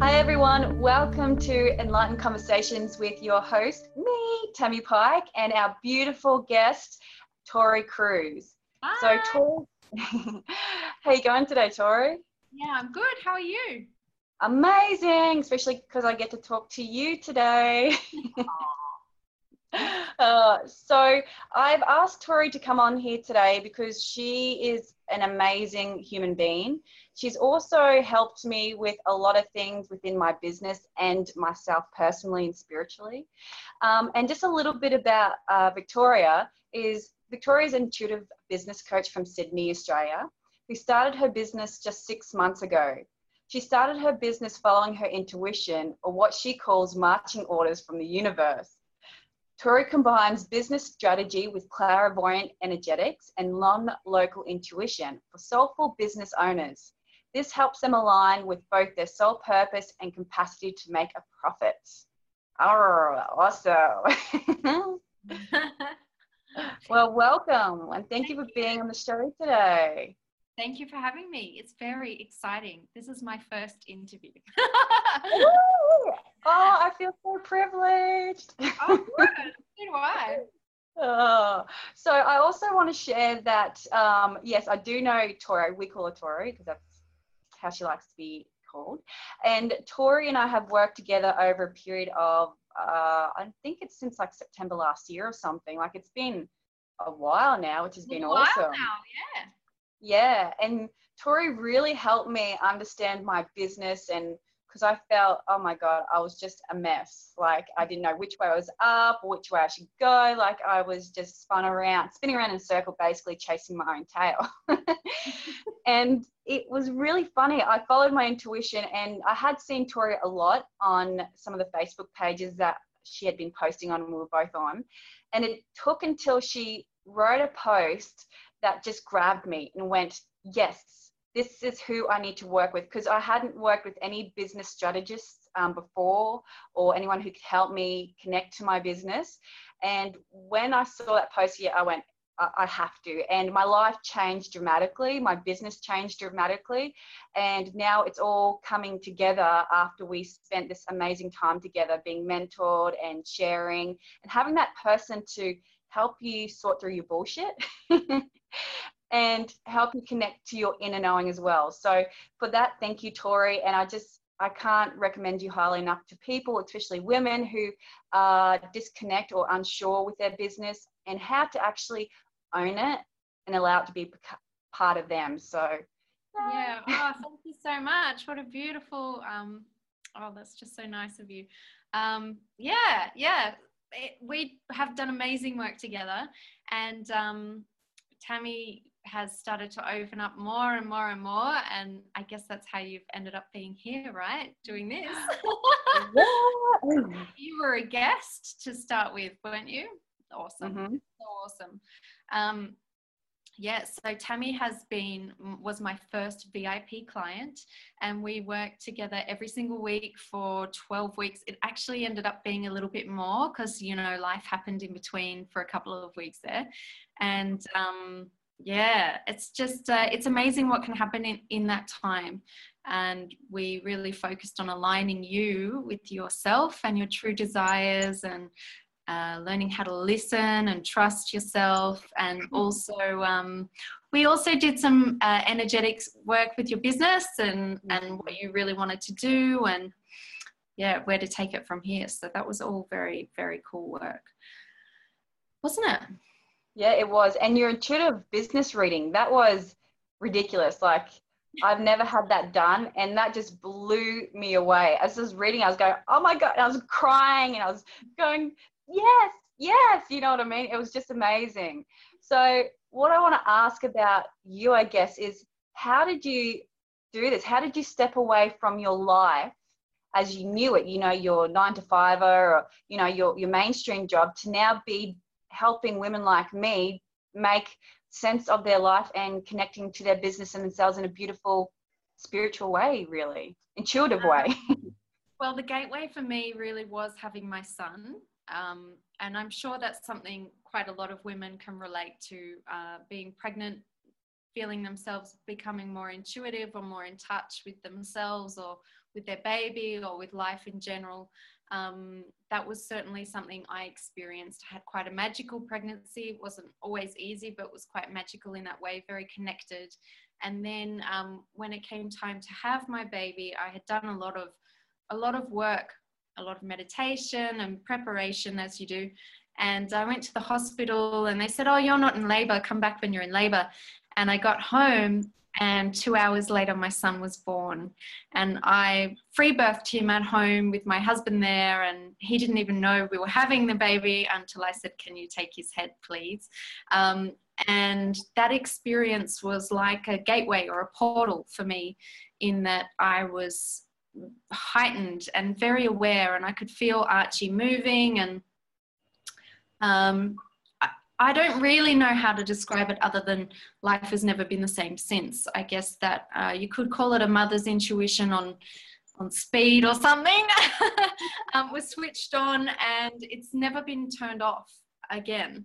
Hi, everyone. Welcome to Enlightened Conversations with your host, me, Tammie Pike, and our beautiful guest, Tori Crewes. Hi. So, Tori, how you going today, Tori? Yeah, I'm good. How are you? Amazing, especially because I get to talk to you today. uh, so, I've asked Tori to come on here today because she is an amazing human being. She's also helped me with a lot of things within my business and myself personally and spiritually. Um, and just a little bit about uh, Victoria is Victoria's an intuitive business coach from Sydney, Australia, who started her business just six months ago. She started her business following her intuition, or what she calls marching orders from the universe. Tori combines business strategy with clairvoyant energetics and non local intuition for soulful business owners. This helps them align with both their soul purpose and capacity to make a profit. Oh, awesome. well, welcome and thank, thank you for being on the show today. Thank you for having me. It's very exciting. This is my first interview. oh, I feel so privileged. oh, good. I. Oh, so I also want to share that um, yes, I do know Toro. We call her Toro because that's how she likes to be called. And Tori and I have worked together over a period of, uh, I think it's since like September last year or something. Like it's been a while now, which has been a awesome. Now, yeah. Yeah. And Tori really helped me understand my business and because I felt, oh my God, I was just a mess. Like I didn't know which way I was up which way I should go. Like I was just spun around, spinning around in a circle, basically chasing my own tail. and it was really funny. I followed my intuition and I had seen Tori a lot on some of the Facebook pages that she had been posting on and we were both on. And it took until she wrote a post that just grabbed me and went, yes, this is who I need to work with because I hadn't worked with any business strategists um, before or anyone who could help me connect to my business. And when I saw that post here, I went, I, I have to. And my life changed dramatically. My business changed dramatically. And now it's all coming together after we spent this amazing time together being mentored and sharing and having that person to help you sort through your bullshit and help you connect to your inner knowing as well. So for that, thank you, Tori. And I just I can't recommend you highly enough to people, especially women who are disconnect or unsure with their business and how to actually own it and allow it to be part of them. So yeah, oh, thank you so much. What a beautiful um, oh, that's just so nice of you. Um, yeah, yeah. It, we have done amazing work together, and um, Tammie has started to open up more and more and more. And I guess that's how you've ended up being here, right? Doing this. you were a guest to start with, weren't you? Awesome. Mm-hmm. So awesome. Um, yeah, so Tammie has been was my first VIP client and we worked together every single week for 12 weeks. It actually ended up being a little bit more because you know life happened in between for a couple of weeks there. And um yeah it's just uh, it's amazing what can happen in, in that time. And we really focused on aligning you with yourself and your true desires and uh, learning how to listen and trust yourself. And also um, we also did some uh, energetics work with your business and and what you really wanted to do. And yeah where to take it from here. So that was all very very cool work. Wasn't it yeah, it was. And your intuitive business reading, that was ridiculous. Like, I've never had that done. And that just blew me away. As I was reading, I was going, oh my God. And I was crying and I was going, yes, yes. You know what I mean? It was just amazing. So, what I want to ask about you, I guess, is how did you do this? How did you step away from your life as you knew it, you know, your nine to five or, you know, your, your mainstream job to now be helping women like me make sense of their life and connecting to their business and themselves in a beautiful spiritual way really. Intuitive way. well the gateway for me really was having my son. Um, and i'm sure that's something quite a lot of women can relate to uh, being pregnant feeling themselves becoming more intuitive or more in touch with themselves or with their baby or with life in general um, that was certainly something I experienced. I had quite a magical pregnancy. It wasn't always easy, but was quite magical in that way, very connected. And then um, when it came time to have my baby, I had done a lot of a lot of work, a lot of meditation and preparation, as you do. And I went to the hospital, and they said, "Oh, you're not in labor. Come back when you're in labor." And I got home, and two hours later my son was born. And i free birthed him at home with my husband there and he didn't even know we were having the baby until i said can you take his head please? Um, and that experience was like a gateway or a portal for me in that i was heightened and very aware and i could feel archie moving and um, I don't really know how to describe it other than life has never been the same since. I guess that uh, you could call it a mother's intuition on on speed or something um, was switched on and it's never been turned off again.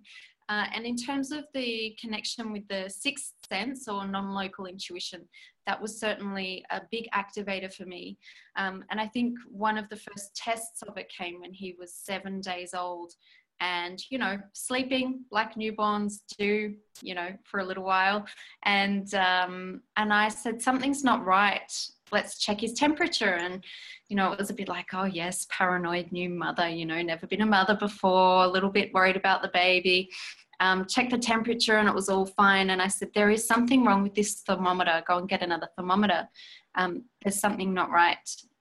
Uh, and in terms of the connection with the sixth sense or non-local intuition, that was certainly a big activator for me. Um, and I think one of the first tests of it came when he was seven days old and you know sleeping like newborns do you know for a little while. And um, and i said something's not right. Let's check his temperature. And you know it was a bit like oh yes paranoid new mother you know never been a mother before a little bit worried about the baby. Um, check the temperature and it was all fine. And i said there is something wrong with this thermometer. Go and get another thermometer. Um, there's something not right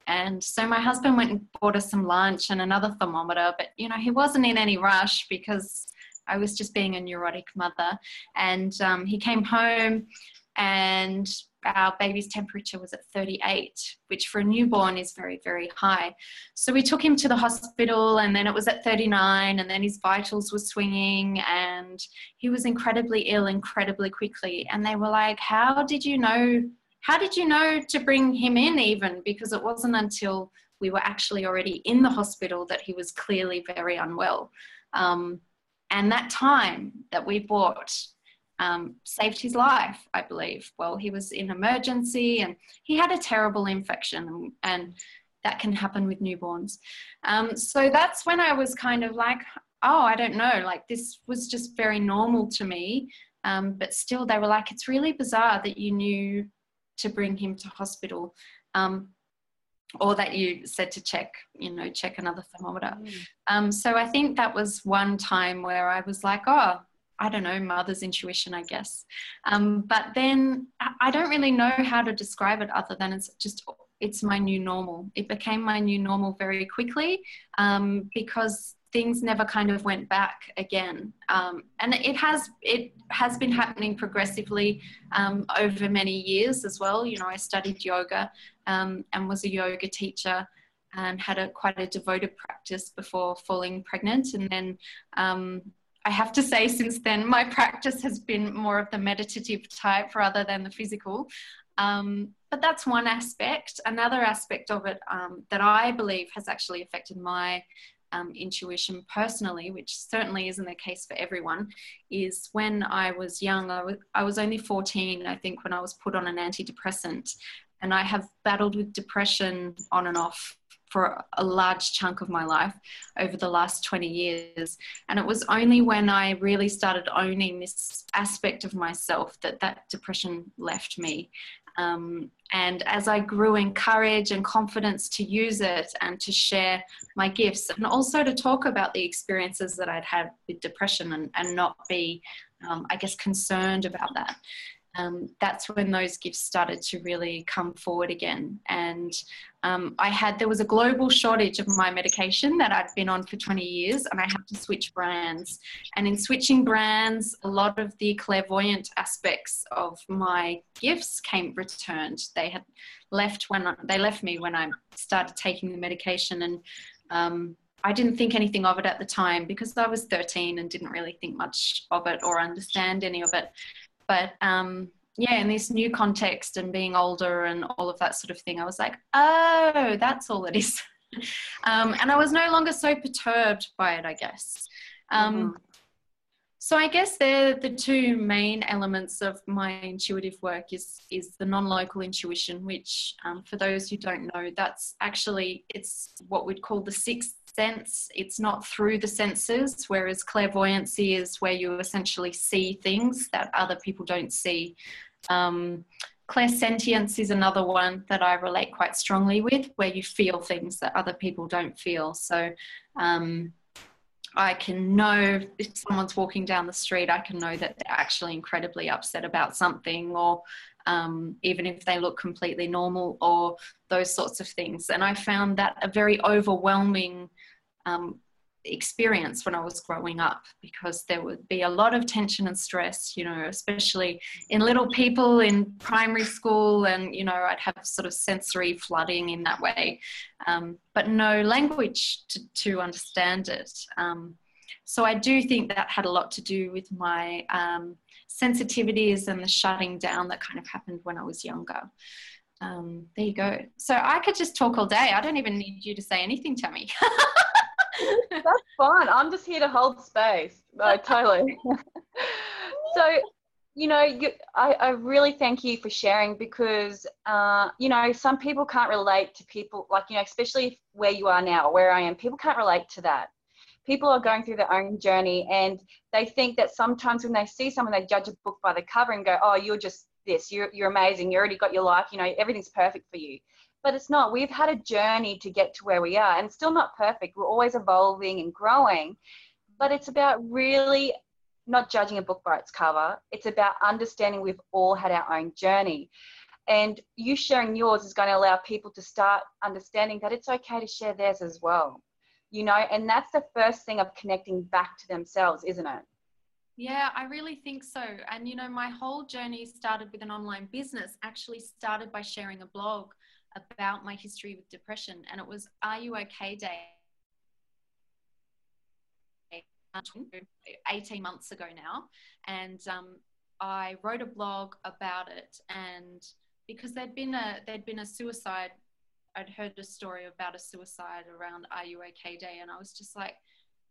and so my husband went and bought us some lunch and another thermometer, but you know, he wasn't in any rush because I was just being a neurotic mother. And um, he came home and our baby's temperature was at 38, which for a newborn is very, very high. So we took him to the hospital, and then it was at 39, and then his vitals were swinging, and he was incredibly ill incredibly quickly. And they were like, How did you know how did you know to bring him in even? Because it wasn't until we were actually already in the hospital that he was clearly very unwell. Um, and that time that we bought um, saved his life, I believe. Well, he was in emergency and he had a terrible infection, and, that can happen with newborns. Um, so that's when I was kind of like, oh, I don't know, like this was just very normal to me. Um, but still, they were like, it's really bizarre that you knew to bring him to hospital. Um, or that you said to check, you know, check another thermometer. Mm. Um, so I think that was one time where I was like, oh, I don't know, mother's intuition, I guess. Um, but then I don't really know how to describe it other than it's just, it's my new normal. It became my new normal very quickly um, because things never kind of went back again. Um, and it has it has been happening progressively um, over many years as well. You know, I studied yoga um, and was a yoga teacher and had a quite a devoted practice before falling pregnant. And then um, I have to say, since then, my practice has been more of the meditative type rather than the physical. Um, but that's one aspect. Another aspect of it um, that I believe has actually affected my um, intuition personally, which certainly isn't the case for everyone, is when I was young, I was, I was only 14, I think, when I was put on an antidepressant. And I have battled with depression on and off for a large chunk of my life over the last 20 years. And it was only when I really started owning this aspect of myself that that depression left me. Um, and as I grew in courage and confidence to use it and to share my gifts, and also to talk about the experiences that I'd had with depression and, and not be, um, I guess, concerned about that um, that's when those gifts started to really come forward again. And um, I had, there was a global shortage of my medication that I'd been on for 20 years, and I had to switch brands. And in switching brands, a lot of the clairvoyant aspects of my gifts came returned. They had left when they left me when I started taking the medication, and um, I didn't think anything of it at the time because I was 13 and didn't really think much of it or understand any of it. But um, yeah, in this new context and being older and all of that sort of thing, I was like, oh, that's all it is. um, and I was no longer so perturbed by it, I guess. Um, mm-hmm. So I guess they're the two main elements of my intuitive work is is the non-local intuition, which um, for those who don't know, that's actually it's what we'd call the sixth sense. It's not through the senses, whereas clairvoyancy is where you essentially see things that other people don't see. Um, clairsentience is another one that I relate quite strongly with, where you feel things that other people don't feel. So um, I can know if someone's walking down the street, I can know that they're actually incredibly upset about something, or um, even if they look completely normal, or those sorts of things. And I found that a very overwhelming um, experience when I was growing up because there would be a lot of tension and stress, you know, especially in little people in primary school, and you know, I'd have sort of sensory flooding in that way, um, but no language to, to understand it. Um, so I do think that had a lot to do with my um, sensitivities and the shutting down that kind of happened when I was younger. Um, there you go. So I could just talk all day. I don't even need you to say anything, to me. That's fine. I'm just here to hold space. No, totally. so, you know, you, I, I really thank you for sharing because, uh, you know, some people can't relate to people like, you know, especially where you are now, where I am, people can't relate to that. People are going through their own journey and they think that sometimes when they see someone, they judge a book by the cover and go, oh, you're just this, you're, you're amazing, you already got your life, you know, everything's perfect for you but it's not. We've had a journey to get to where we are and still not perfect. We're always evolving and growing, but it's about really not judging a book by its cover. It's about understanding we've all had our own journey. And you sharing yours is going to allow people to start understanding that it's okay to share theirs as well. You know, and that's the first thing of connecting back to themselves, isn't it? Yeah, I really think so. And, you know, my whole journey started with an online business, actually started by sharing a blog about my history with depression, and it was Are You Okay Day? 18 months ago now, and um, I wrote a blog about it, and because there'd been a there'd been a suicide, I'd heard a story about a suicide around Are You Okay Day, and I was just like,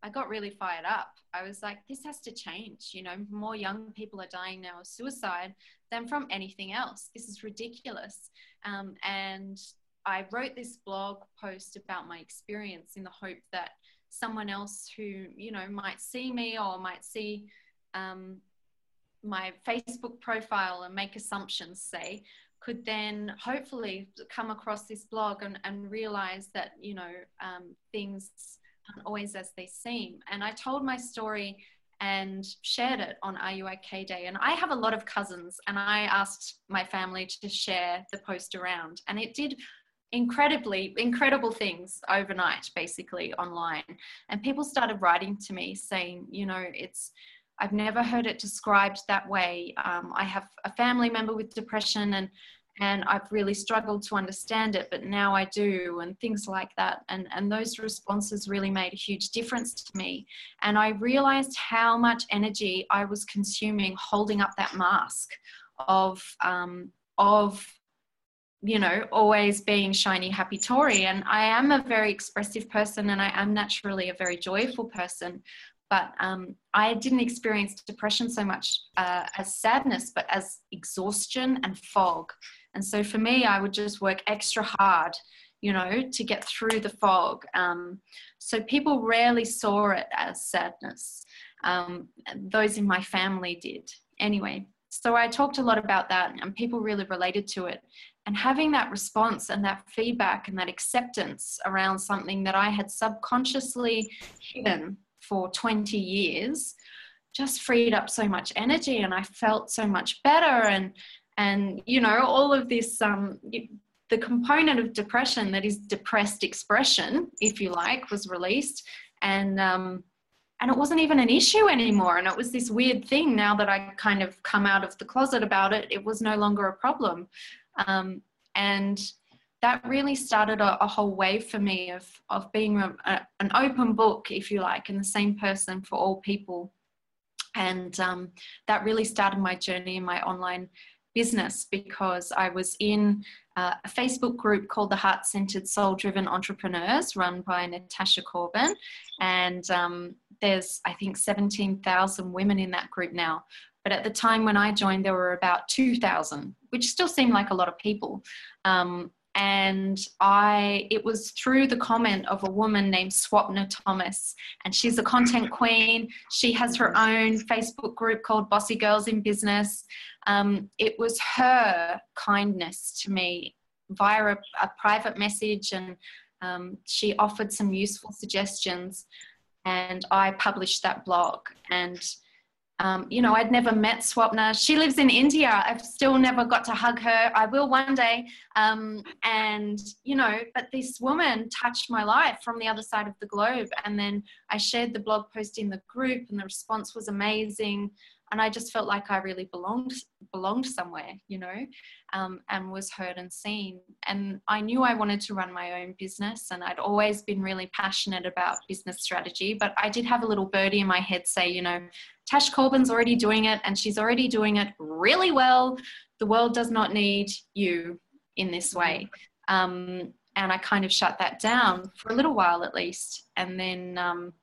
I got really fired up. I was like, this has to change. You know, more young people are dying now of suicide than from anything else. This is ridiculous. Um, and I wrote this blog post about my experience in the hope that someone else who, you know, might see me or might see um, my Facebook profile and make assumptions, say, could then hopefully come across this blog and, and realize that, you know, um, things aren't always as they seem. And I told my story and shared it on You Day. And I have a lot of cousins, and I asked my family to share the post around, and it did incredibly incredible things overnight basically online and people started writing to me saying you know it's i've never heard it described that way um, i have a family member with depression and and I've really struggled to understand it, but now I do, and things like that. And, and those responses really made a huge difference to me. And I realized how much energy I was consuming holding up that mask of, um, of you know, always being shiny, happy Tori. And I am a very expressive person and I am naturally a very joyful person. But um, I didn't experience depression so much uh, as sadness, but as exhaustion and fog. And so for me, I would just work extra hard, you know, to get through the fog. Um, so people rarely saw it as sadness. Um, those in my family did. Anyway, so I talked a lot about that, and people really related to it. And having that response and that feedback and that acceptance around something that I had subconsciously hidden for 20 years just freed up so much energy and I felt so much better and and you know all of this um, the component of depression that is depressed expression if you like was released and um, and it wasn't even an issue anymore. And it was this weird thing now that i kind of come out of the closet about it it was no longer a problem. Um, and that really started a, a, whole wave for me of, of being a, a, an open book, if you like, and the same person for all people. And um, that really started my journey in my online business because I was in uh, a Facebook group called the Heart Centered Soul Driven Entrepreneurs, run by Natasha Corbin. And um, there's, I think, 17,000 women in that group now. But at the time when I joined, there were about 2,000, which still seemed like a lot of people. Um, and I it was through the comment of a woman named Swapna Thomas. And she's a content queen. She has her own Facebook group called Bossy Girls in Business. Um, it was her kindness to me via a, a private message. And um, she offered some useful suggestions. And I published that blog. And um, you know, I'd never met Swapna. She lives in India. I've still never got to hug her. I will one day. Um, and, you know, but this woman touched my life from the other side of the globe. And then I shared the blog post in the group, and the response was amazing and I just felt like I really belonged belonged somewhere, you know, um, and was heard and seen. And I knew I wanted to run my own business, and I'd always been really passionate about business strategy. But I did have a little birdie in my head say, you know, Tash Corbin's already doing it, and she's already doing it really well. The world does not need you in this way. Um, and I kind of shut that down for a little while at least, and then. Um,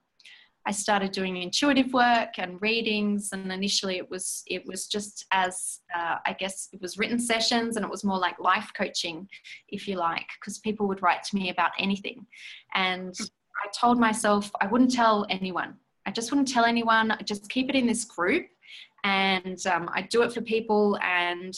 I started doing intuitive work and readings, and initially it was it was just as uh, I guess it was written sessions, and it was more like life coaching, if you like, because people would write to me about anything, and I told myself I wouldn't tell anyone. I just wouldn't tell anyone. I just keep it in this group, and um, I do it for people, and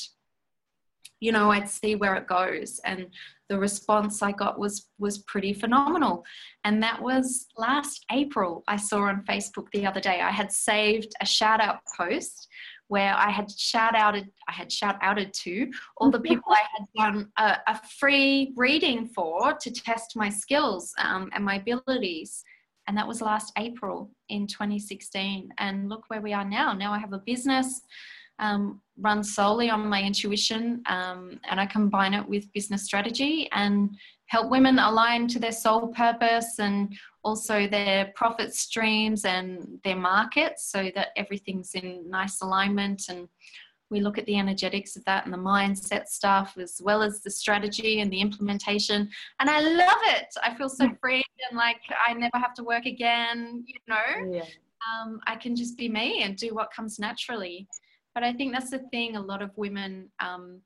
you know I'd see where it goes, and the response I got was was pretty phenomenal. And that was last April. I saw on Facebook the other day. I had saved a shout out post where I had shout outed I had shout outed to all the people I had done a, a free reading for to test my skills um, and my abilities. And that was last April in 2016. And look where we are now. Now I have a business um, run solely on my intuition um, and I combine it with business strategy and help women align to their soul purpose and also their profit streams and their markets so that everything's in nice alignment. And we look at the energetics of that and the mindset stuff as well as the strategy and the implementation. And i love it. I feel so free and like i never have to work again you know? Yeah. um, i can just be me and do what comes naturally but I think that's the thing. A lot of women um,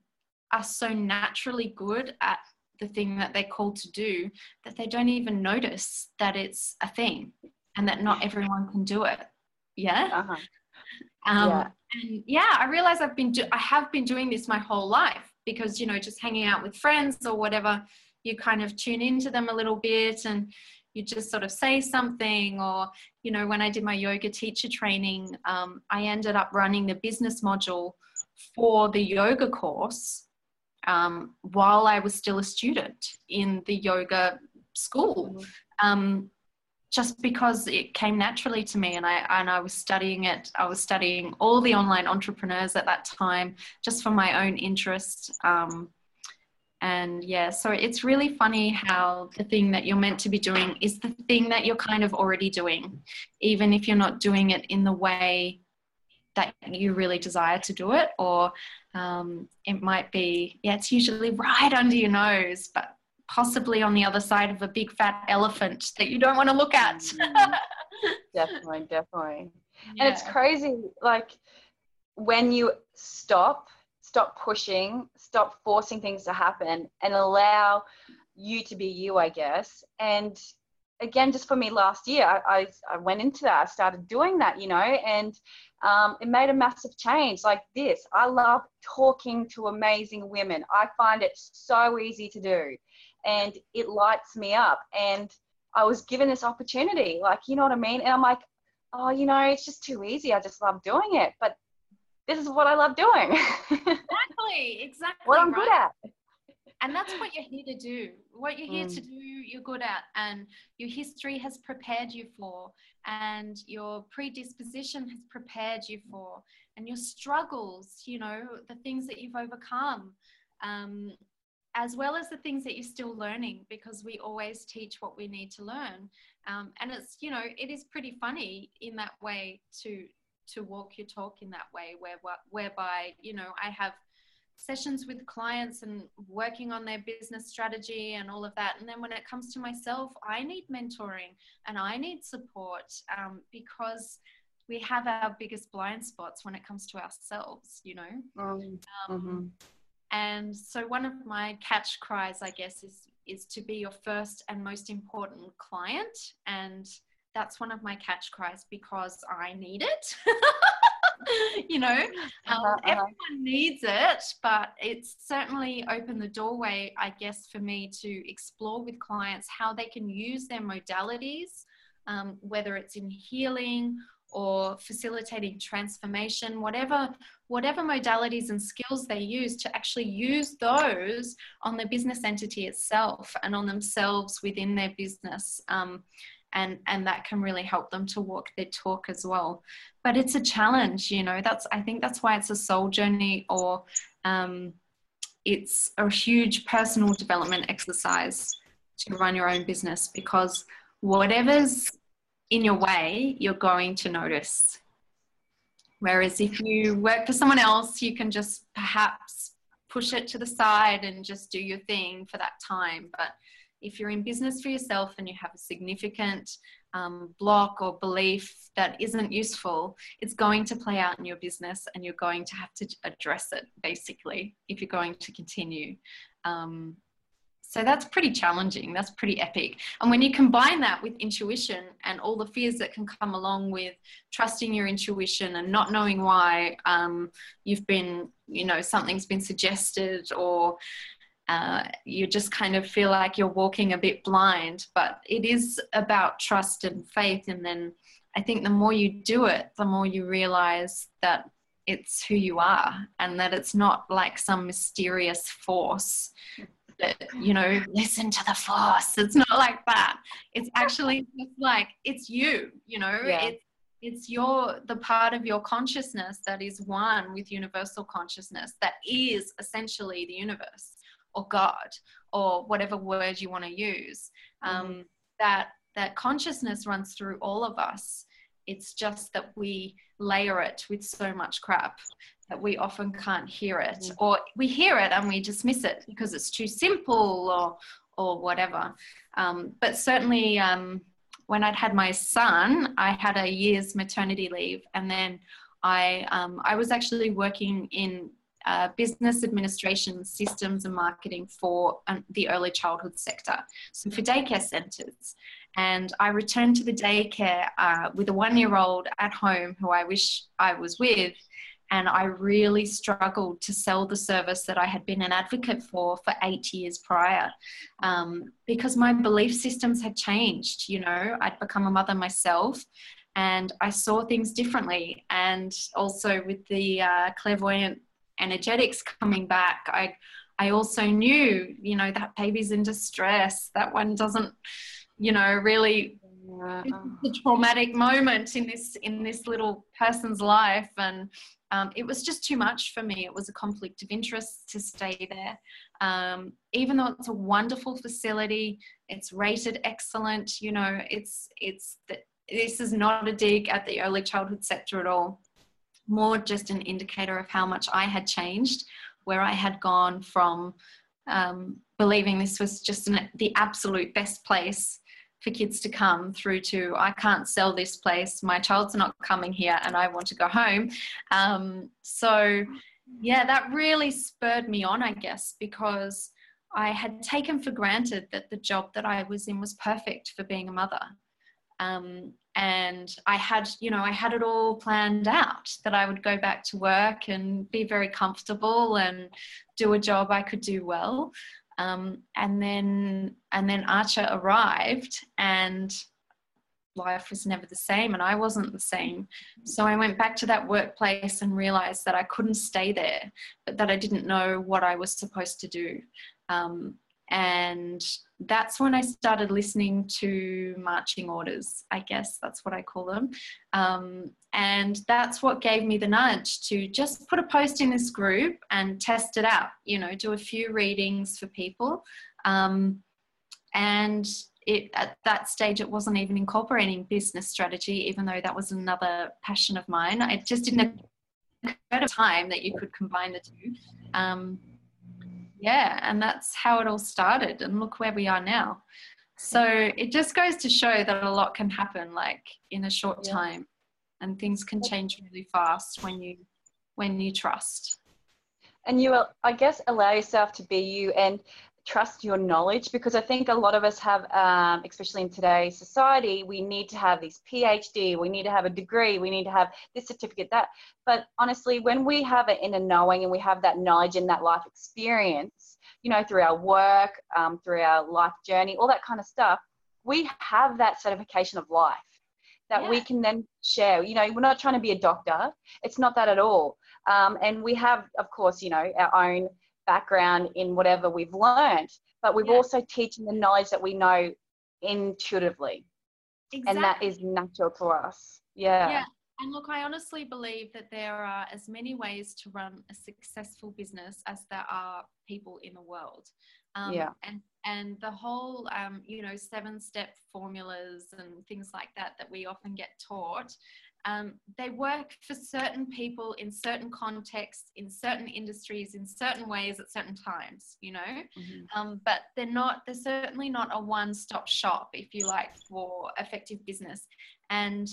are so naturally good at the thing that they're called to do that they don't even notice that it's a thing and that not everyone can do it. Yeah. Uh-huh. Um, yeah. And yeah, I realize I've been do- I have been doing this my whole life because you know just hanging out with friends or whatever, you kind of tune into them a little bit and you just sort of say something or you know when i did my yoga teacher training um, i ended up running the business module for the yoga course um, while i was still a student in the yoga school mm-hmm. um, just because it came naturally to me and I and I was studying it I was studying all the online entrepreneurs at that time just for my own interest um, and yeah, so it's really funny how the thing that you're meant to be doing is the thing that you're kind of already doing, even if you're not doing it in the way that you really desire to do it, or um, it might be, yeah, it's usually right under your nose, but possibly on the other side of a big fat elephant that you don't want to look at. Mm. definitely, definitely. Yeah. And it's crazy, like when you stop stop pushing, stop forcing things to happen, and allow you to be you, I guess. And again, just for me last year, I, I, went into that. I started doing that, you know, and um, it made a massive change like this. I love talking to amazing women. I find it so easy to do, and it lights me up. And I was given this opportunity, like, you know what I mean? And I'm like, oh, you know, it's just too easy. I just love doing it. But this is what I love doing. exactly, exactly. what I'm right. good at. And that's what you're here to do. What you're here mm. to do, you're good at, and your history has prepared you for, and your predisposition has prepared you for, and your struggles, you know, the things that you've overcome. Um, as well as the things that you're still learning because we always teach what we need to learn um, and it's you know it is pretty funny in that way to to walk your talk in that way where whereby you know i have sessions with clients and working on their business strategy and all of that and then when it comes to myself i need mentoring and i need support um, because we have our biggest blind spots when it comes to ourselves you know um, mm-hmm. and so one of my catch cries i guess is is to be your first and most important client and that's one of my catch cries because i need it you know um, uh-huh, uh-huh. everyone needs it but it's certainly opened the doorway i guess for me to explore with clients how they can use their modalities um, whether it's in healing or facilitating transformation whatever whatever modalities and skills they use to actually use those on the business entity itself and on themselves within their business um, and and that can really help them to walk their talk as well. But it's a challenge you know that's i think that's why it's a soul journey or um, it's a huge personal development exercise to run your own business because whatever's in your way you're going to notice. Whereas if you work for someone else you can just perhaps push it to the side and just do your thing for that time. But if you're in business for yourself and you have a significant um, block or belief that isn't useful, it's going to play out in your business and you're going to have to address it basically if you're going to continue. Um, so that's pretty challenging. That's pretty epic. And when you combine that with intuition and all the fears that can come along with trusting your intuition and not knowing why um, you've been, you know, something's been suggested or uh, you just kind of feel like you're walking a bit blind. But it is about trust and faith. And then I think the more you do it, the more you realize that it's who you are and that it's not like some mysterious force that, you know, listen to the force. It's not like that. It's actually just like, it's you, you know, yeah. it's it's your the part of your consciousness that is one with universal consciousness that is essentially the universe or God or whatever word you want to use. Um, mm-hmm. That that consciousness runs through all of us. It's just that we layer it with so much crap that we often can't hear it, mm-hmm. or we hear it and we dismiss it because it's too simple or or whatever. Um, but certainly, um, when I'd had my son, I had a year's maternity leave, and then I um, I was actually working in uh, business administration systems and marketing for um, the early childhood sector, so for daycare centres. And I returned to the daycare uh, with a one year old at home who I wish I was with. And I really struggled to sell the service that I had been an advocate for for eight years prior um, because my belief systems had changed. You know, I'd become a mother myself and I saw things differently. And also with the uh, clairvoyant energetics coming back. I i also knew you know that baby's in distress that one doesn't you know really the traumatic moment in this in this little person's life and um, it was just too much for me. It was a conflict of interest to stay there. Um, even though it's a wonderful facility it's rated excellent you know it's it's this is not a dig at the early childhood sector at all more just an indicator of how much I had changed, where I had gone from um, believing this was just an, the absolute best place for kids to come through to I can't sell this place, my child's not coming here, and I want to go home. Um, so, yeah, that really spurred me on, I guess, because I had taken for granted that the job that I was in was perfect for being a mother. Um, and I had, you know, I had it all planned out that I would go back to work and be very comfortable and do a job I could do well. Um, and then, and then Archer arrived, and life was never the same, and I wasn't the same. So I went back to that workplace and realized that I couldn't stay there, but that I didn't know what I was supposed to do. Um, and that's when I started listening to marching orders, I guess that's what I call them. Um, and that's what gave me the nudge to just put a post in this group and test it out, you know, do a few readings for people. Um, and it, at that stage, it wasn't even incorporating business strategy, even though that was another passion of mine. It just didn't at time that you could combine the two. Um, yeah, and that's how it all started. And look where we are now. So it just goes to show that a lot can happen like in a short yeah. time and things can change really fast when you when you trust. And you will, I guess allow yourself to be you and trust your knowledge because I think a lot of us have, um, especially in today's society, we need to have this PhD, we need to have a degree, we need to have this certificate, that. But honestly, when we have an inner knowing and we have that knowledge and that life experience, you know, through our work, um, through our life journey, all that kind of stuff, we have that certification of life that yeah. we can then share. You know, we're not trying to be a doctor, it's not that at all. Um, and we have, of course, you know, our own background in whatever we've learned, but we've yeah. also teaching the knowledge that we know intuitively. Exactly. And that is natural to us. Yeah. Yeah. And look, I honestly believe that there are as many ways to run a successful business as there are people in the world. Um, yeah. And and the whole, um, you know, seven step formulas and things like that that we often get taught um, they work for certain people in certain contexts, in certain industries, in certain ways at certain times, you know. Mm-hmm. Um, but they're not, they're certainly not a one stop shop, if you like, for effective business. And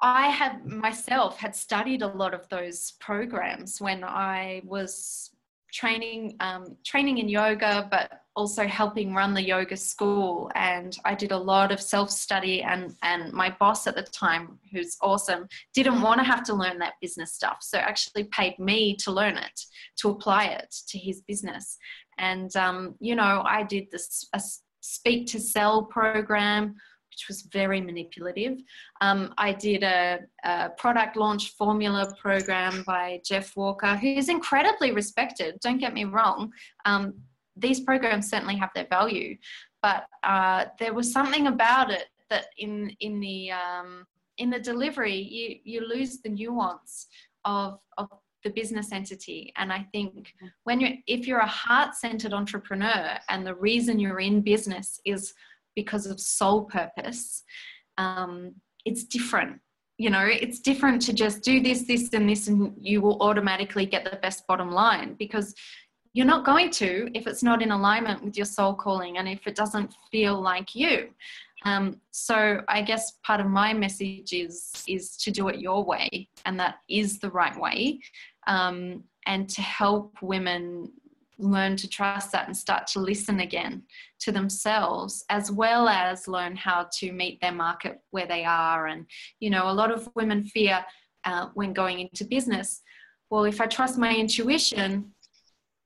I have myself had studied a lot of those programs when I was training um, training in yoga but also helping run the yoga school and i did a lot of self study and and my boss at the time who's awesome didn't want to have to learn that business stuff so actually paid me to learn it to apply it to his business and um, you know i did this a speak to sell program which was very manipulative. Um, I did a, a, product launch formula program by Jeff Walker, who's incredibly respected, don't get me wrong. Um, these programs certainly have their value, but uh, there was something about it that in, in, the, um, in the delivery, you, you lose the nuance of, of the business entity and i think when you're if you're a heart-centered entrepreneur and the reason you're in business is because of soul purpose, um, it's different. You know, it's different to just do this, this, and this, and you will automatically get the best bottom line because you're not going to if it's not in alignment with your soul calling and if it doesn't feel like you. Um, so I guess part of my message is is to do it your way, and that is the right way, um, and to help women learn to trust that and start to listen again to themselves as well as learn how to meet their market where they are and you know a lot of women fear uh, when going into business well if i trust my intuition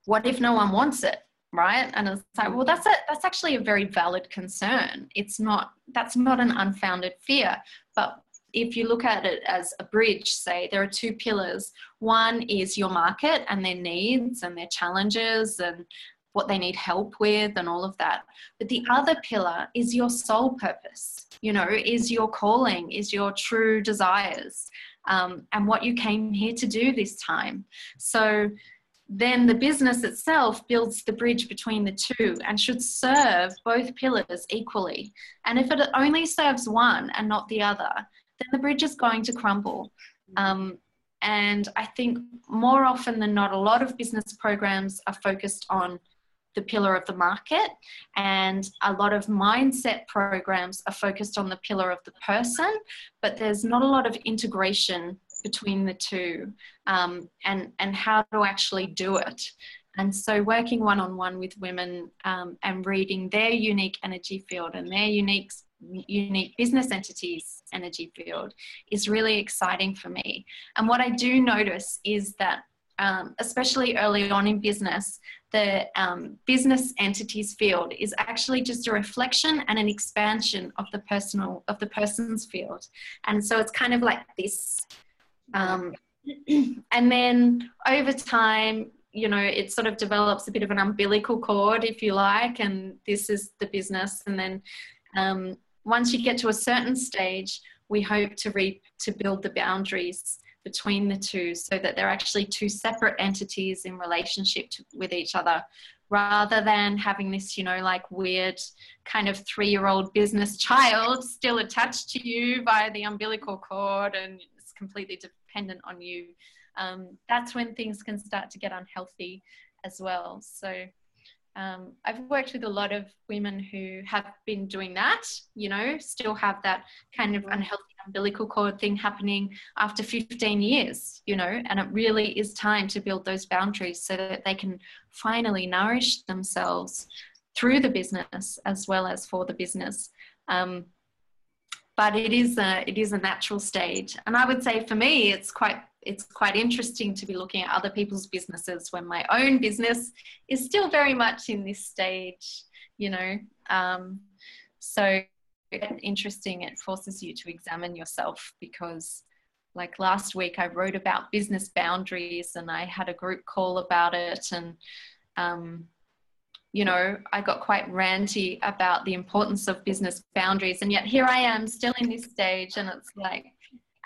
what if no one wants it right and it's like well that's a that's actually a very valid concern it's not that's not an unfounded fear but if you look at it as a bridge, say there are two pillars. One is your market and their needs and their challenges and what they need help with and all of that. But the other pillar is your soul purpose, you know, is your calling, is your true desires, um, and what you came here to do this time. So then the business itself builds the bridge between the two and should serve both pillars equally. And if it only serves one and not the other, then the bridge is going to crumble. Um, and I think more often than not, a lot of business programs are focused on the pillar of the market, and a lot of mindset programs are focused on the pillar of the person, but there's not a lot of integration between the two um, and, and how to actually do it. And so, working one on one with women um, and reading their unique energy field and their unique unique business entities energy field is really exciting for me. And what I do notice is that, um, especially early on in business, the um, business entities field is actually just a reflection and an expansion of the personal of the person's field. And so it's kind of like this. Um, and then over time, you know it sort of develops a bit of an umbilical cord if you like and this is the business. And then um, once you get to a certain stage we hope to reap to build the boundaries between the two so that they're actually two separate entities in relationship to, with each other rather than having this you know like weird kind of three year old business child still attached to you by the umbilical cord and it's completely dependent on you um, that's when things can start to get unhealthy as well. So um, I've worked with a lot of women who have been doing that, you know, still have that kind of unhealthy umbilical cord thing happening after 15 years, you know, and it really is time to build those boundaries so that they can finally nourish themselves through the business as well as for the business. Um, but it is a it is a natural stage, and I would say for me, it's quite it's quite interesting to be looking at other people's businesses when my own business is still very much in this stage, you know. Um, so interesting. It forces you to examine yourself because, like last week, I wrote about business boundaries and I had a group call about it, and um, you know, I got quite ranty about the importance of business boundaries, and yet here I am still in this stage, and it's like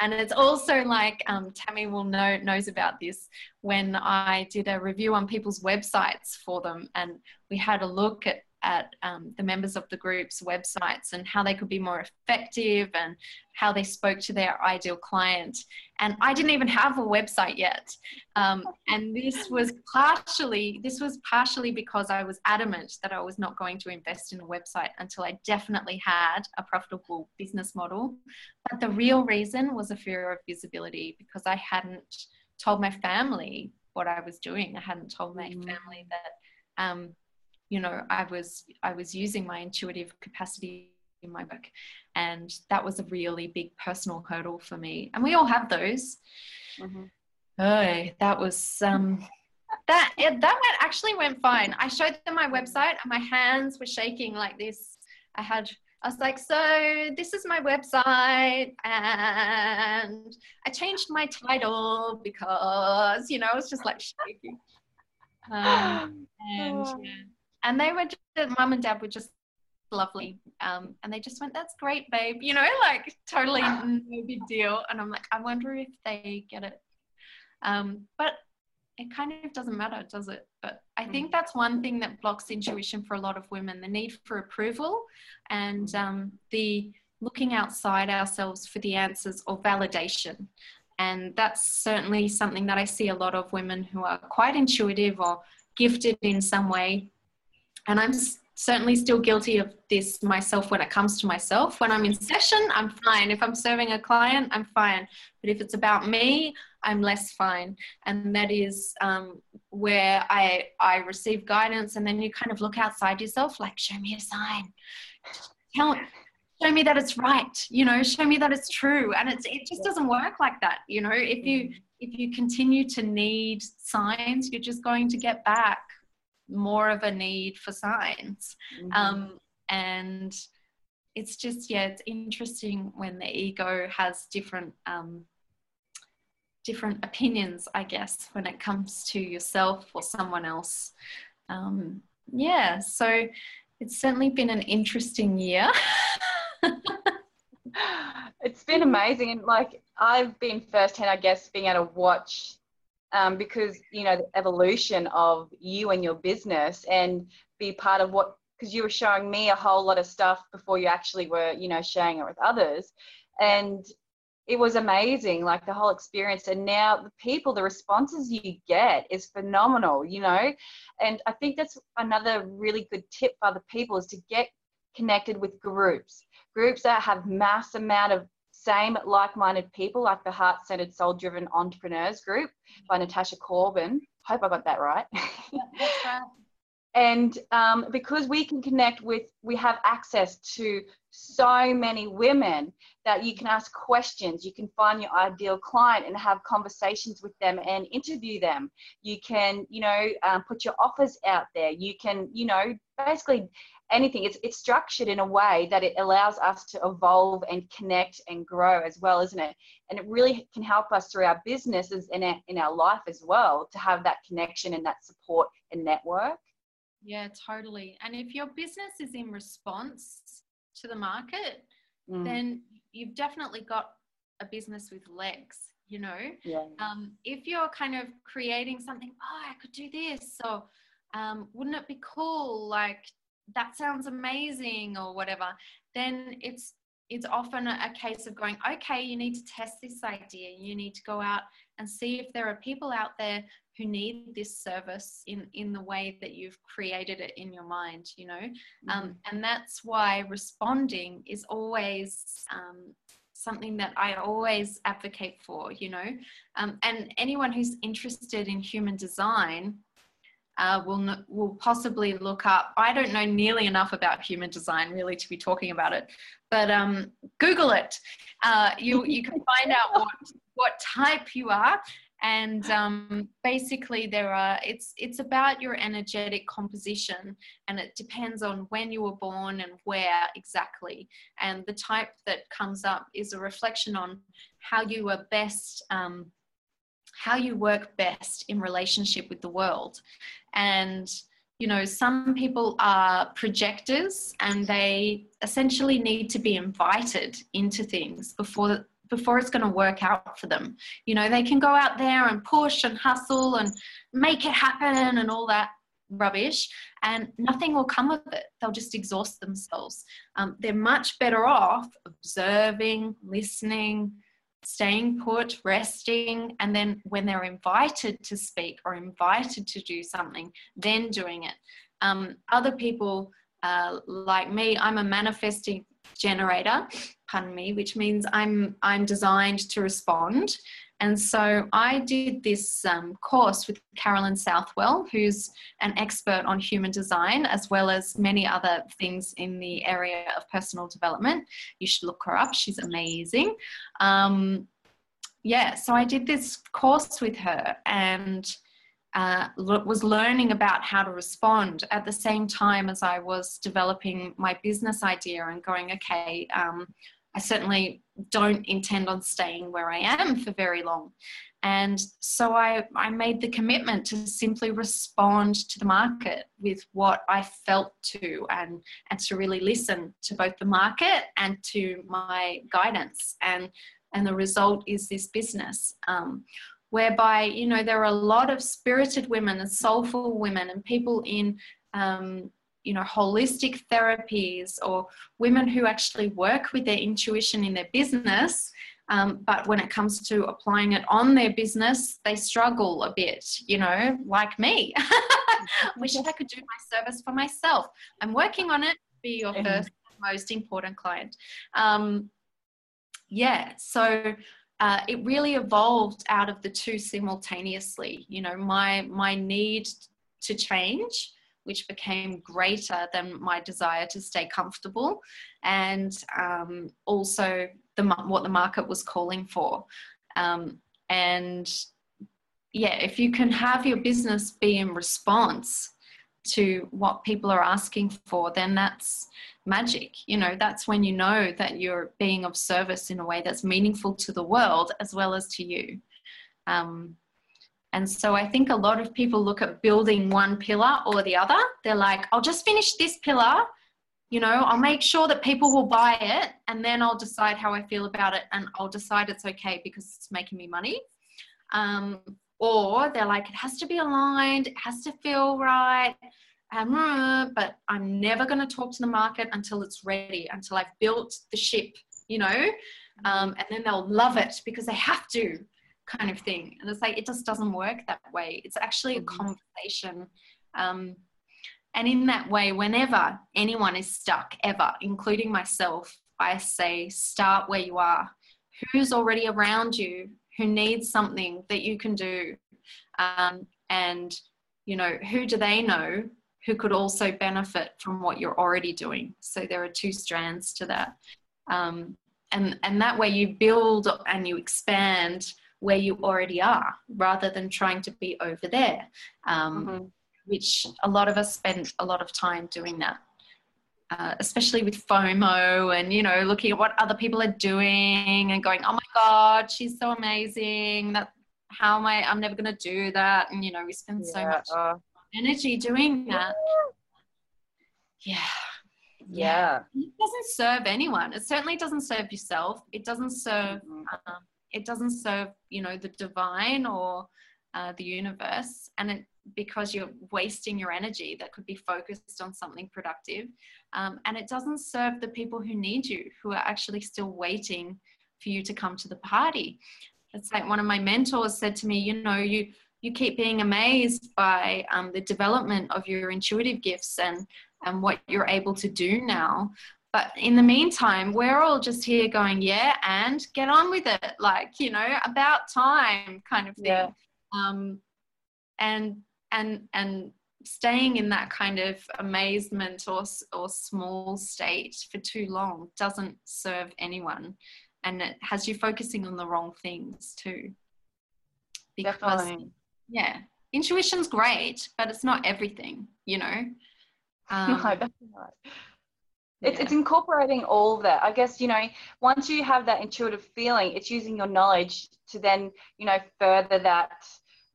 and it's also like um, Tammie will know knows about this when I did a review on people's websites for them, and we had a look at at um, the members of the group's websites and how they could be more effective and how they spoke to their ideal client. And I didn't even have a website yet. Um, and this was partially this was partially because I was adamant that I was not going to invest in a website until I definitely had a profitable business model. But the real reason was a fear of visibility because I hadn't told my family what I was doing. I hadn't told my mm. family that um, you know i was i was using my intuitive capacity in my work and that was a really big personal hurdle for me and we all have those mm-hmm. oh that was um that it, that went actually went fine i showed them my website and my hands were shaking like this i had I was like, so this is my website, and I changed my title because, you know, I was just like shaking. Um, and oh. yeah, and they were just mum and dad were just lovely. Um, and they just went that's great babe you know like totally no big deal. And i'm like i wonder if they get it. Um, but it kind of doesn't matter does it? But i mm. think that's one thing that blocks intuition for a lot of women the need for approval and mm. um, the looking outside ourselves for the answers or validation. And that's certainly something that i see a lot of women who are quite intuitive or gifted in some way and I'm certainly still guilty of this myself when it comes to myself. When I'm in session, I'm fine. If I'm serving a client, I'm fine. But if it's about me, I'm less fine. And that is um, where I I receive guidance, and then you kind of look outside yourself, like, show me a sign. Tell show me that it's right. You know, show me that it's true. And it's it just doesn't work like that. You know, if you if you continue to need signs, you're just going to get back more of a need for signs. Mm-hmm. Um, and it's just, yeah, it's interesting when the ego has different. Um, different opinions, I guess, when it comes to yourself or someone else. Um, yeah, so it's certainly been an interesting year. it's been amazing, and like I've been firsthand, I guess, being able to watch um, because you know the evolution of you and your business and be part of what because you were showing me a whole lot of stuff before you actually were you know sharing it with others. And it was amazing like the whole experience. And now the people the responses you get is phenomenal you know? And i think that's another really good tip for other people is to get connected with groups. Groups that have mass amount of same like-minded people like the heart-centered soul-driven entrepreneurs group by natasha corbin. Hope i got that right, right. and um, because we can connect with we have access to so many women that you can ask questions you can find your ideal client and have conversations with them and interview them. You can you know um, put your offers out there. You can you know basically anything. It's it's structured in a way that it allows us to evolve and connect and grow as well, isn't it? And it really can help us through our businesses and in, in our life as well to have that connection and that support and network. Yeah, totally. And if your business is in response to the market, mm. then you've definitely got a business with legs you know yeah. um, if you're kind of creating something oh i could do this or um, wouldn't it be cool like that sounds amazing or whatever then it's it's often a case of going okay you need to test this idea you need to go out and see if there are people out there who need this service in in the way that you've created it in your mind you know um, mm-hmm. um, and that's why responding is always um, something that I always advocate for, you know. Um, and anyone who's interested in human design uh, will will possibly look up. I don't know nearly enough about human design really to be talking about it, but um, Google it. Uh, you you can find out what what type you are, and um, basically there are it's it's about your energetic composition and it depends on when you were born and where exactly and the type that comes up is a reflection on how you are best um, how you work best in relationship with the world and you know some people are projectors and they essentially need to be invited into things before before it's going to work out for them. You know, they can go out there and push and hustle and make it happen and all that rubbish, and nothing will come of it. They'll just exhaust themselves. Um, they're much better off observing, listening, staying put, resting, and then when they're invited to speak or invited to do something, then doing it. Um, other people uh, like me, I'm a manifesting generator, pardon me, which means I'm I'm designed to respond. And so I did this um, course with Carolyn Southwell, who's an expert on human design, as well as many other things in the area of personal development. You should look her up, she's amazing. Um, yeah, so I did this course with her, and uh, was learning about how to respond at the same time as I was developing my business idea and going, okay, um, I certainly don't intend on staying where I am for very long. And so I, I made the commitment to simply respond to the market with what I felt to and, and to really listen to both the market and to my guidance. And, and the result is this business. Um, whereby you know there are a lot of spirited women and soulful women and people in um, you know holistic therapies or women who actually work with their intuition in their business um, but when it comes to applying it on their business they struggle a bit you know like me wish i could do my service for myself i'm working on it be your first most important client um, yeah so uh, it really evolved out of the two simultaneously. You know, my my need to change, which became greater than my desire to stay comfortable, and um, also the what the market was calling for. Um, and yeah, if you can have your business be in response to what people are asking for, then that's magic. You know, that's when you know that you're being of service in a way that's meaningful to the world as well as to you. Um, and so I think a lot of people look at building one pillar or the other. They're like, I'll just finish this pillar, you know, I'll make sure that people will buy it, and then I'll decide how I feel about it, and I'll decide it's okay because it's making me money. Um, or they're like, it has to be aligned, it has to feel right, um, but I'm never going to talk to the market until it's ready, until I've built the ship, you know, um, and then they'll love it because they have to, kind of thing. And it's like, it just doesn't work that way. It's actually a mm-hmm. conversation. Um, and in that way, whenever anyone is stuck, ever, including myself, I say, start where you are. Who's already around you who needs something that you can do? Um, and, you know, who do they know who could also benefit from what you're already doing. So there are two strands to that. Um, and, and that way you build and you expand where you already are rather than trying to be over there, um, mm-hmm. which a lot of us spend a lot of time doing that. uh, especially with FOMO and you know looking at what other people are doing and going, oh my god, she's so amazing. That how am I? I'm never going to do that. And you know we spend yeah, so much uh, energy doing that. Yeah. yeah. It doesn't serve anyone. It certainly doesn't serve yourself. It doesn't serve. Mm-hmm. Um, it doesn't serve you know the divine or uh, the universe, and it because you're wasting your energy that could be focused on something productive. Um, and it doesn't serve the people who need you, who are actually still waiting for you to come to the party. It's like one of my mentors said to me, you know, you you keep being amazed by um, the development of your intuitive gifts and and what you're able to do now. But in the meantime, we're all just here going, yeah, and get on with it, like you know, about time kind of thing. Yeah. Um, and and and staying in that kind of amazement or or small state for too long doesn't serve anyone and it has you focusing on the wrong things too because Definitely. yeah intuition's great but it's not everything you know um, no, that's not. It's, yeah. it's incorporating all of that. I guess, you know, once you have that intuitive feeling, it's using your knowledge to then, you know, further that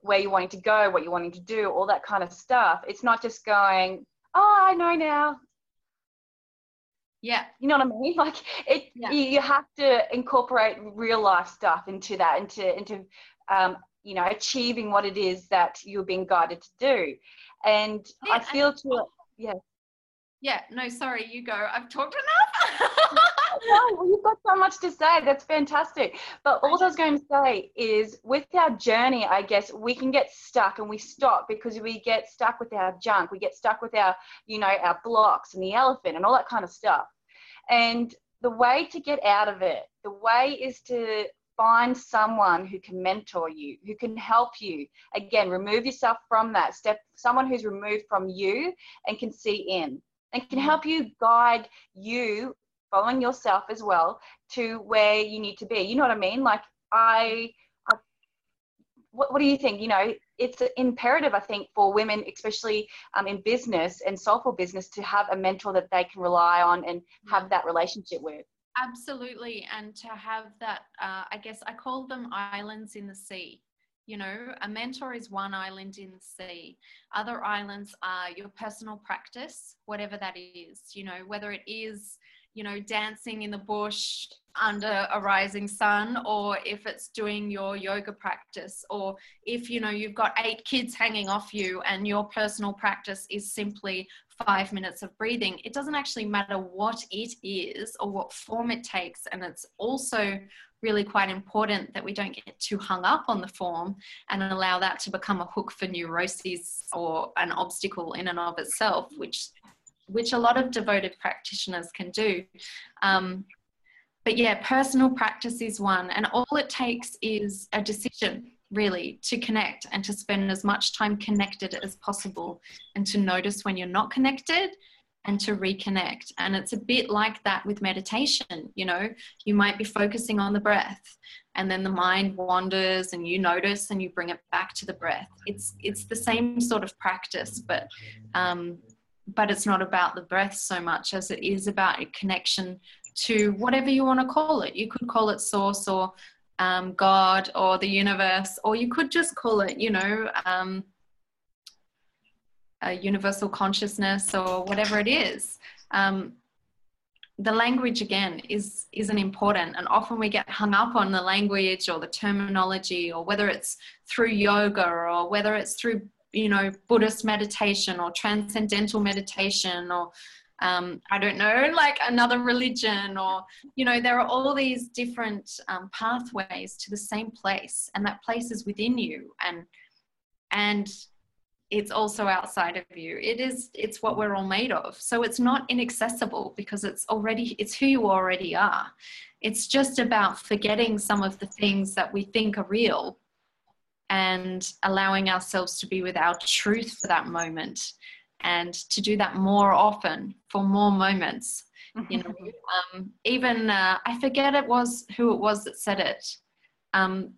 where you're wanting to go, what you're wanting to do, all that kind of stuff. It's not just going, oh, I know now. Yeah. You know what I mean? Like it, yeah. you have to incorporate real life stuff into that, into, into, um, you know, achieving what it is that you're being guided to do. And yeah, I feel to, yeah. Yeah, no, sorry, you go. I've talked enough. no, you've got so much to say. That's fantastic. But all I was going to say is with our journey, I guess we can get stuck and we stop because we get stuck with our junk. We get stuck with our, you know, our blocks and the elephant and all that kind of stuff. And the way to get out of it, the way is to find someone who can mentor you, who can help you. Again, remove yourself from that step, someone who's removed from you and can see in and can mm. help you guide you following yourself as well to where you need to be. You know what i mean? Like i, I what, what do you think? You know it's imperative i think for women especially um, in business and soulful business to have a mentor that they can rely on and have that relationship with. Absolutely and to have that uh, i guess i call them islands in the sea you know, a mentor is one island in the sea. Other islands are your personal practice, whatever that is, you know, whether it is, you know, dancing in the bush under a rising sun, or if it's doing your yoga practice, or if, you know, you've got eight kids hanging off you and your personal practice is simply five minutes of breathing. It doesn't actually matter what it is or what form it takes. And it's also really quite important that we don't get too hung up on the form and allow that to become a hook for neuroses or an obstacle in and of itself, which which a lot of devoted practitioners can do. Um, but yeah, personal practice is one, and all it takes is a decision really to connect and to spend as much time connected as possible and to notice when you're not connected and to reconnect. And it's a bit like that with meditation. You know, you might be focusing on the breath and then the mind wanders and you notice and you bring it back to the breath. It's it's the same sort of practice, but um, but it's not about the breath so much as it is about a connection to whatever you want to call it. You could call it source or um, God or the universe, or you could just call it, you know, um, a universal consciousness or whatever it is. Um, the language again is isn't important and often we get hung up on the language or the terminology or whether it's through yoga or whether it's through you know buddhist meditation or transcendental meditation or um, i don't know like another religion or you know there are all these different um, pathways to the same place and that place is within you and and it's also outside of you. It is it's what we're all made of. So it's not inaccessible because it's already it's who you already are. It's just about forgetting some of the things that we think are real and allowing ourselves to be with our truth for that moment and to do that more often for more moments. You know um, even uh, i forget it was who it was that said it. Um,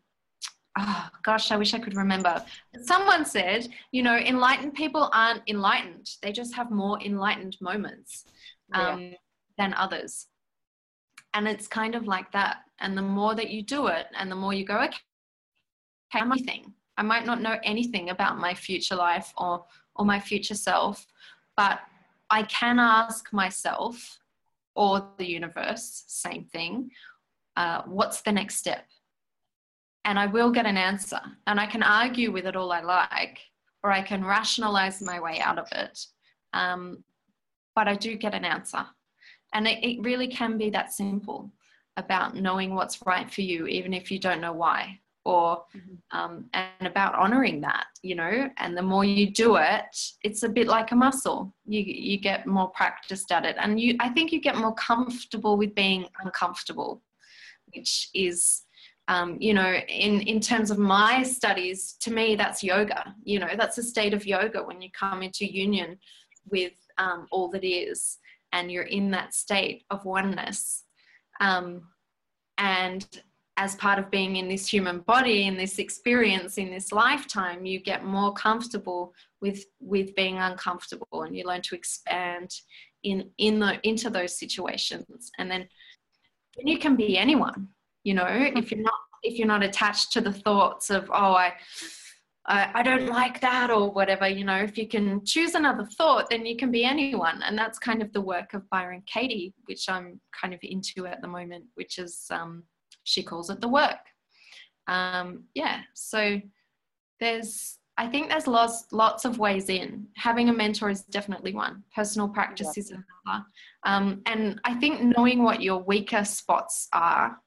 oh gosh, I wish I could remember. Someone said, you know, enlightened people aren't enlightened. They just have more enlightened moments. um, yeah. than others. And it's kind of like that. And the more that you do it, and the more you go, okay, I'm anything. I might not know anything about my future life or or my future self, but I can ask myself or the universe, same thing, uh, what's the next step? And I will get an answer. And I can argue with it all I like, or I can rationalize my way out of it. Um, but I do get an answer. And it, it really can be that simple about knowing what's right for you, even if you don't know why or mm-hmm. um, and about honoring that you know and the more you do it it's a bit like a muscle you you get more practiced at it and you i think you get more comfortable with being uncomfortable which is um, you know in in terms of my studies to me that's yoga. You know that's a state of yoga when you come into union with um, all that is and you're in that state of oneness. Um, and as part of being in this human body in this experience in this lifetime you get more comfortable with with being uncomfortable and you learn to expand in in the into those situations. And then then you can be anyone you know if you're not if you're not attached to the thoughts of oh i I, I don't like that or whatever you know if you can choose another thought then you can be anyone and that's kind of the work of byron katie which i'm kind of into at the moment which is um, she calls it the work. Um, yeah, so there's I think there's lots lots of ways in. Having a mentor is definitely one. Personal practice yeah. is another. Um, and I think knowing what your weaker spots are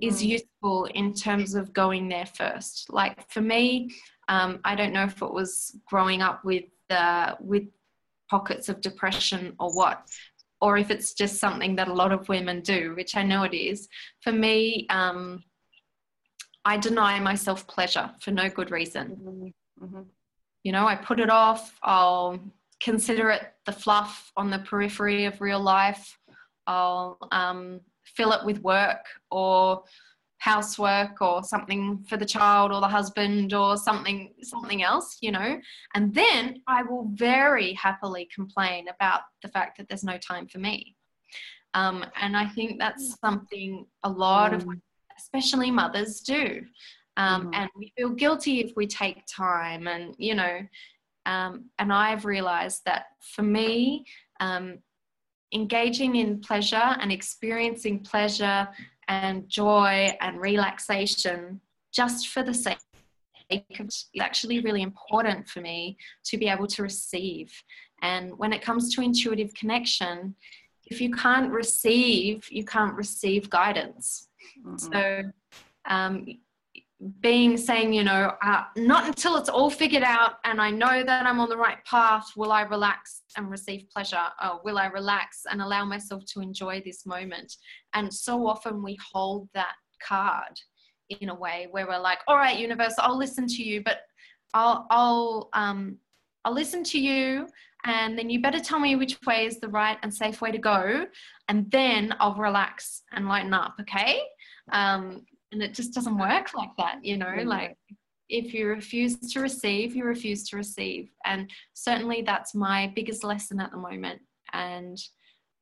is mm. useful in terms of going there first. Like for me, um, I don't know if it was growing up with uh, with pockets of depression or what, or if it's just something that a lot of women do, which I know it is. For me, um, I deny myself pleasure for no good reason. Mm-hmm. Mm-hmm. You know, I put it off. I'll consider it the fluff on the periphery of real life. I'll um, fill it with work or housework or something for the child or the husband or something something else you know and then i will very happily complain about the fact that there's no time for me um, and i think that's something a lot mm. of especially mothers do um, mm. and we feel guilty if we take time and you know um, and i've realized that for me um, engaging in pleasure and experiencing pleasure and joy and relaxation just for the sake of it's actually really important for me to be able to receive. And when it comes to intuitive connection, if you can't receive, you can't receive guidance. Mm-hmm. So, um, being saying, you know, uh, not until it's all figured out and I know that I'm on the right path will I relax and receive pleasure. Or will I relax and allow myself to enjoy this moment? And so often we hold that card in a way where we're like, all right, universe, I'll listen to you, but I'll, I'll, um, I'll listen to you and then you better tell me which way is the right and safe way to go and then i'll relax and lighten up okay um, and it just doesn't work like that you know like if you refuse to receive you refuse to receive. And certainly that's my biggest lesson at the moment. And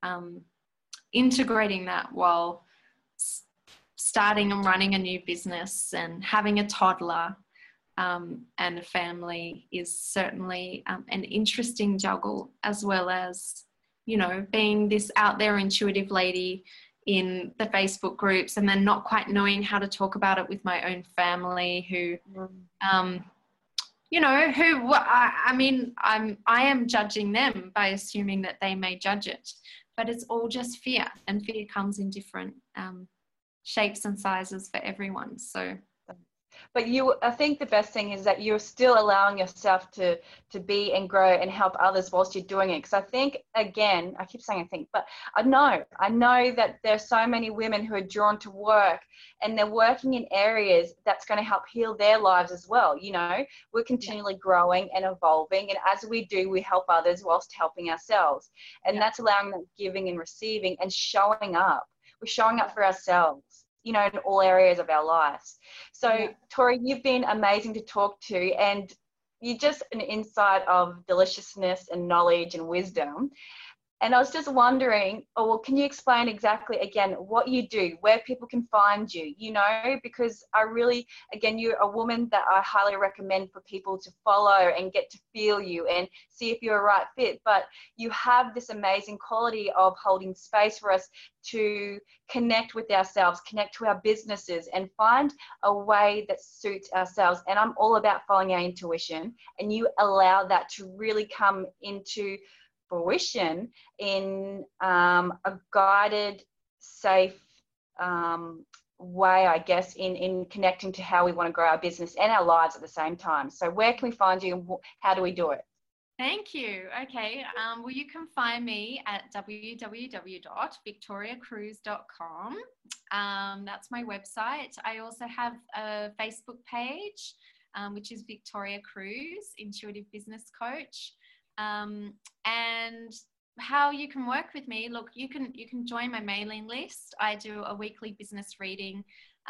um, integrating that while s- starting and running a new business and having a toddler um, and a family is certainly um, an interesting juggle as well as you know being this out there intuitive lady in the Facebook groups and then not quite knowing how to talk about it with my own family who um, you know who I, I mean I'm I am judging them by assuming that they may judge it but it's all just fear and fear comes in different um, shapes and sizes for everyone. So but you i think the best thing is that you're still allowing yourself to to be and grow and help others whilst you're doing it. Because i think again i keep saying i think but i know i know that there's so many women who are drawn to work and they're working in areas that's going to help heal their lives as well you know? We're continually growing and evolving and as we do we help others whilst helping ourselves. And yeah. that's allowing that giving and receiving and showing up. We're showing up for ourselves you know, in all areas of our lives. So, yeah. Tori, you've been amazing to talk to, and you're just an insight of deliciousness and knowledge and wisdom. And I was just wondering, oh, well, can you explain exactly again what you do, where people can find you, you know, because I really, again, you're a woman that I highly recommend for people to follow and get to feel you and see if you're a right fit. But you have this amazing quality of holding space for us to connect with ourselves, connect to our businesses, and find a way that suits ourselves. And I'm all about following our intuition, and you allow that to really come into fruition in um, a guided, safe um, way, I guess, in, in connecting to how we want to grow our business and our lives at the same time. So, where can we find you and how do we do it? Thank you. Okay. Um, well, you can find me at www.victoriacrewes.com. Um, that's my website. I also have a Facebook page, um, which is Victoria Crewes, Intuitive Business Coach. Um, and how you can work with me look you can you can join my mailing list i do a weekly business reading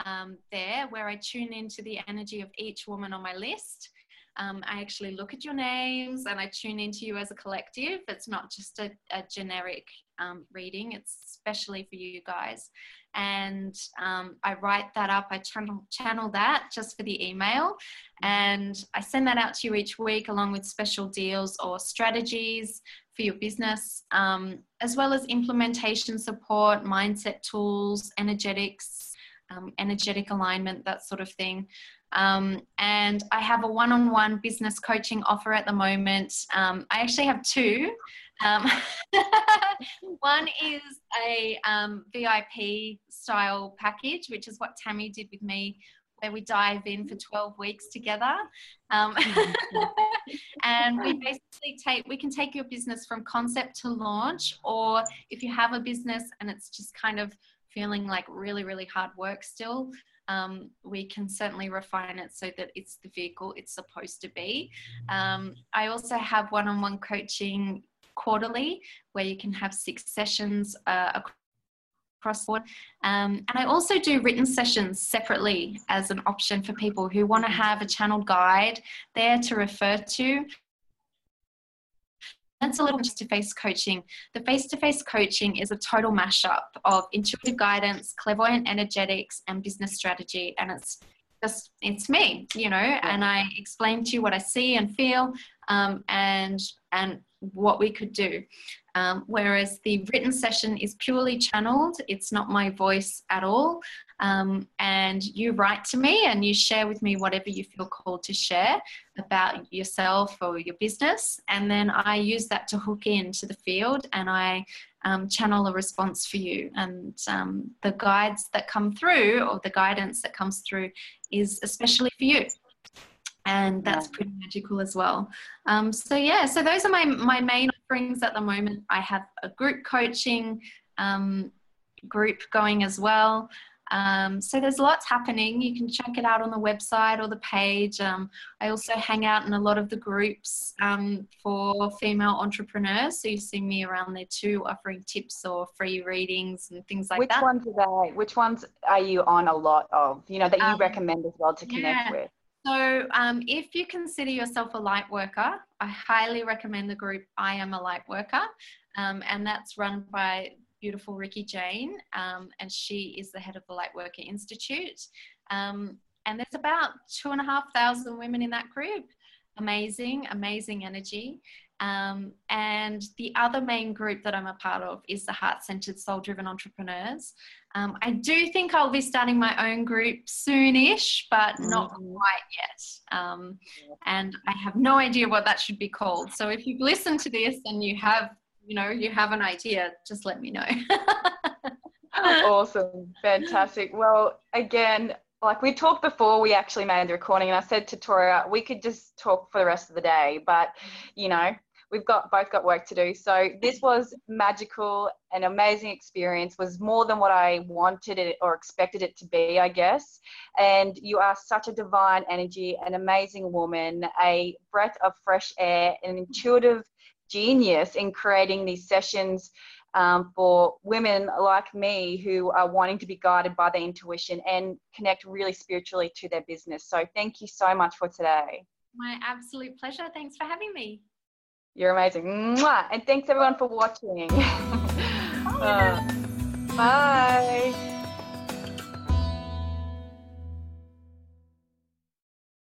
um, there where i tune into the energy of each woman on my list um, I actually look at your names and I tune into you as a collective. It's not just a, a generic um, reading, it's especially for you guys. And um, I write that up, I channel, channel that just for the email. And I send that out to you each week along with special deals or strategies for your business, um, as well as implementation support, mindset tools, energetics. Um, energetic alignment, that sort of thing. Um, and I have a one on one business coaching offer at the moment. Um, I actually have two. Um, one is a um, VIP style package, which is what Tammie did with me, where we dive in for 12 weeks together. Um, and we basically take, we can take your business from concept to launch, or if you have a business and it's just kind of feeling like really, really hard work still, um, we can certainly refine it so that it's the vehicle it's supposed to be. Um, I also have one on one coaching quarterly where you can have six sessions uh, across board. Um, and I also do written sessions separately as an option for people who want to have a channeled guide there to refer to that's a little face to face coaching. The face to face coaching is a total mashup of intuitive guidance, clairvoyant energetics, and business strategy. And it's just, it's me, you know, and I explain to you what I see and feel um, and, and what we could do. Um, whereas the written session is purely channeled, it's not my voice at all. Um, and you write to me and you share with me whatever you feel called to share about yourself or your business. And then I use that to hook into the field and I um, channel a response for you. And um, the guides that come through or the guidance that comes through is especially for you and that's pretty magical as well. Um, so yeah, so those are my my main offerings at the moment. I have a group coaching um, group going as well. Um, so there's lots happening. You can check it out on the website or the page. Um, I also hang out in a lot of the groups um, for female entrepreneurs. So you see me around there too, offering tips or free readings and things like Which that. Which ones are they? Which ones are you on a lot of? You know that you um, recommend as well to connect yeah. with. So, um, if you consider yourself a light worker, I highly recommend the group I Am a Light Worker, um, and that's run by beautiful Ricky Jane, um, and she is the head of the Light Worker Institute. Um, and there's about two and a half thousand women in that group. Amazing, amazing energy. Um, and the other main group that I'm a part of is the Heart Centered Soul Driven Entrepreneurs. Um, I do think I'll be starting my own group soonish, but not mm-hmm. quite yet. Um, and I have no idea what that should be called. So if you've listened to this and you have, you know, you have an idea, just let me know. awesome, fantastic. Well, again, like we talked before we actually made the recording and i said to toria we could just talk for the rest of the day but you know we've got both got work to do. So this was magical, an amazing experience. Was more than what I wanted it or expected it to be, I guess. And you are such a divine energy, an amazing woman, a breath of fresh air, an intuitive genius in creating these sessions um, for women like me who are wanting to be guided by their intuition and connect really spiritually to their business. So thank you so much for today. My absolute pleasure. Thanks for having me. You're amazing. Mwah! And thanks everyone for watching. uh, bye.